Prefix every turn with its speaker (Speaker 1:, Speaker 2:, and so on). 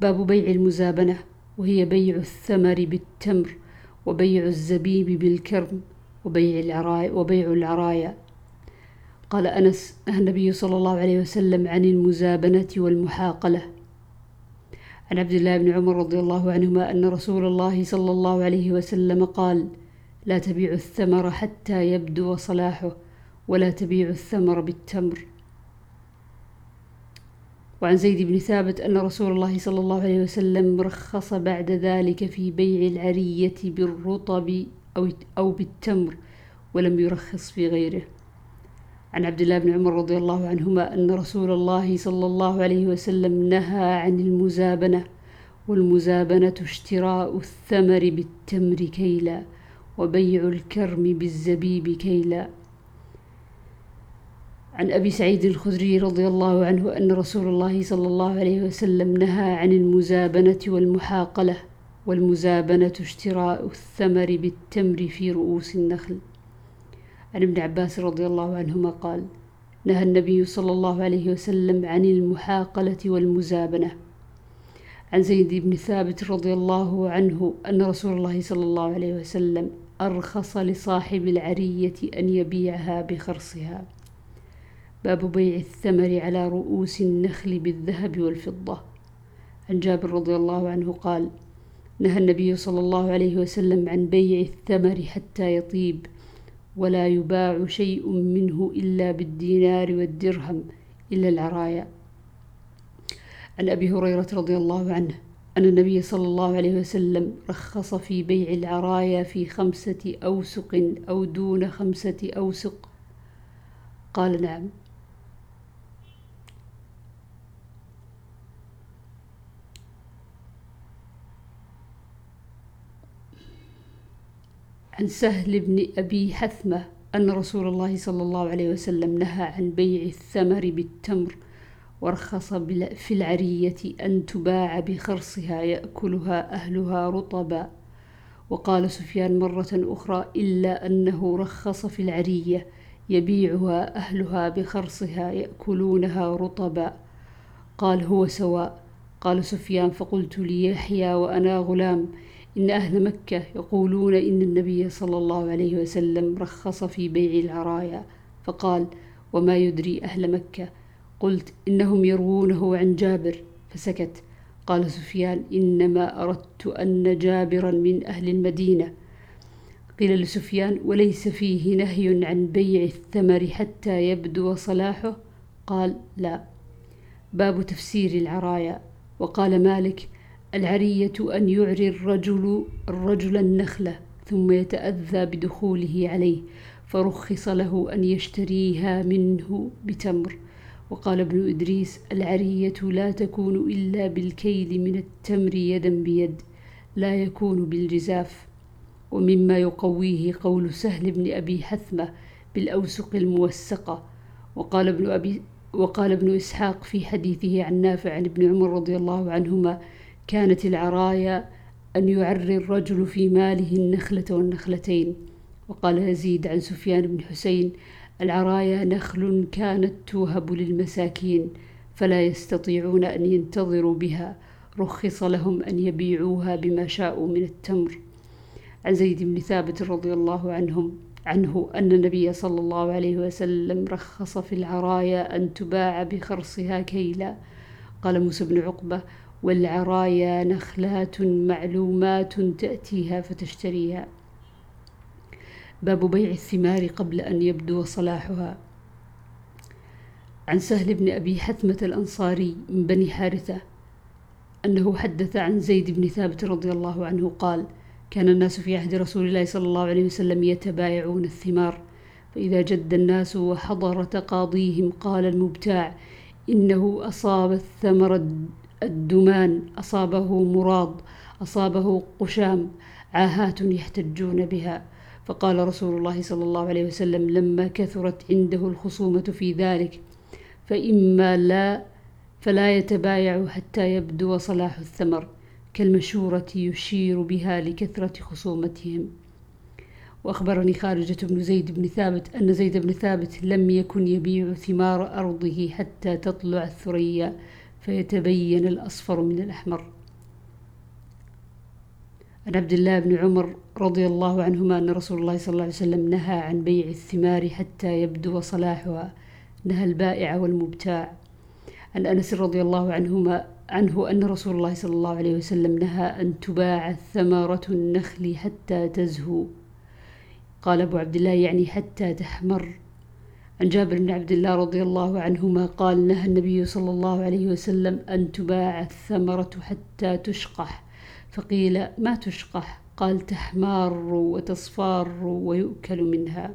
Speaker 1: باب بيع المزابنة وهي بيع الثمر بالتمر وبيع الزبيب بالكرم وبيع العرايا وبيع العرايا. قال أنس نهى النبي صلى الله عليه وسلم عن المزابنة والمحاقلة. عن عبد الله بن عمر رضي الله عنهما أن رسول الله صلى الله عليه وسلم قال لا تبيع الثمر حتى يبدو صلاحه ولا تبيع الثمر بالتمر. وعن زيد بن ثابت أن رسول الله صلى الله عليه وسلم رخص بعد ذلك في بيع العرية بالرطب أو أو بالتمر ولم يرخص في غيره. عن عبد الله بن عمر رضي الله عنهما أن رسول الله صلى الله عليه وسلم نهى عن المزابنة والمزابنة اشتراء الثمر بالتمر كيلا وبيع الكرم بالزبيب كيلا. عن أبي سعيد الخدري رضي الله عنه أن رسول الله صلى الله عليه وسلم نهى عن المزابنة والمحاقلة والمزابنة اشتراء الثمر بالتمر في رؤوس النخل. عن ابن عباس رضي الله عنهما قال نهى النبي صلى الله عليه وسلم عن المحاقلة والمزابنة. عن زيد بن ثابت رضي الله عنه أن رسول الله صلى الله عليه وسلم أرخص لصاحب العرية أن يبيعها بخرصها. باب بيع الثمر على رؤوس النخل بالذهب والفضة. عن جابر رضي الله عنه قال نهى النبي صلى الله عليه وسلم عن بيع الثمر حتى يطيب ولا يباع شيء منه إلا بالدينار والدرهم إلا العرايا. عن أبي هريرة رضي الله عنه أن النبي صلى الله عليه وسلم رخص في بيع العرايا في خمسة أوسق أو دون خمسة أوسق. قال نعم. عن سهل بن أبي حثمة أن رسول الله صلى الله عليه وسلم نهى عن بيع الثمر بالتمر ورخص في العرية أن تباع بخرصها يأكلها أهلها رطبا. وقال سفيان مرة أخرى إلا أنه رخص في العرية يبيعها أهلها بخرصها يأكلونها رطبا. قال هو سواء. قال سفيان فقلت ليحيى وأنا غلام. إن أهل مكة يقولون إن النبي صلى الله عليه وسلم رخص في بيع العرايا فقال وما يدري أهل مكة؟ قلت إنهم يروونه عن جابر. فسكت. قال سفيان إنما أردت أن جابرا من أهل المدينة. قيل لسفيان وليس فيه نهي عن بيع الثمر حتى يبدو صلاحه؟ قال لا. باب تفسير العرايا. وقال مالك العرية أن يعري الرجل الرجل النخلة ثم يتأذى بدخوله عليه فرخص له أن يشتريها منه بتمر. وقال ابن إدريس العرية لا تكون إلا بالكيل من التمر يدا بيد لا يكون بالجزاف. ومما يقويه قول سهل بن أبي حثمة بالأوسق الموسقة وقال ابن أبي وقال ابن إسحاق في حديثه عن نافع عن ابن عمر رضي الله عنهما كانت العرايا أن يعري الرجل في ماله النخلة والنخلتين. وقال يزيد عن سفيان بن حسين العرايا نخل كانت توهب للمساكين فلا يستطيعون أن ينتظروا بها رخص لهم أن يبيعوها بما شاءوا من التمر. عن زيد بن ثابت رضي الله عنهم عنه أن النبي صلى الله عليه وسلم رخص في العرايا أن تباع بخرصها كيلا. قال موسى بن عقبة والعرايا نخلات معلومات تأتيها فتشتريها. باب بيع الثمار قبل أن يبدو صلاحها. عن سهل بن أبي حثمة الأنصاري من بني حارثة أنه حدث عن زيد بن ثابت رضي الله عنه قال كان الناس في عهد رسول الله صلى الله عليه وسلم يتبايعون الثمار فإذا جد الناس وحضر تقاضيهم قال المبتاع إنه أصاب الثمر الدمان أصابه مراض أصابه قشام عاهات يحتجون بها. فقال رسول الله صلى الله عليه وسلم لما كثرت عنده الخصومة في ذلك فإما لا فلا يتبايع حتى يبدو صلاح الثمر كالمشورة يشير بها لكثرة خصومتهم. وأخبرني خارجة بن زيد بن ثابت أن زيد بن ثابت لم يكن يبيع ثمار أرضه حتى تطلع الثريا فيتبين الأصفر من الأحمر. عن عبد الله بن عمر رضي الله عنهما أن رسول الله صلى الله عليه وسلم نهى عن بيع الثمار حتى يبدو صلاحها نهى البائع والمبتاع. عن أنس رضي الله عنهما عنه أن رسول الله صلى الله عليه وسلم نهى أن تباع ثمرة النخل حتى تزهو. قال أبو عبد الله يعني حتى تحمر. عن جابر بن عبد الله رضي الله عنهما قال نهى النبي صلى الله عليه وسلم أن تباع الثمرة حتى تشقح. فقيل ما تشقح؟ قال تحمار وتصفار ويؤكل منها.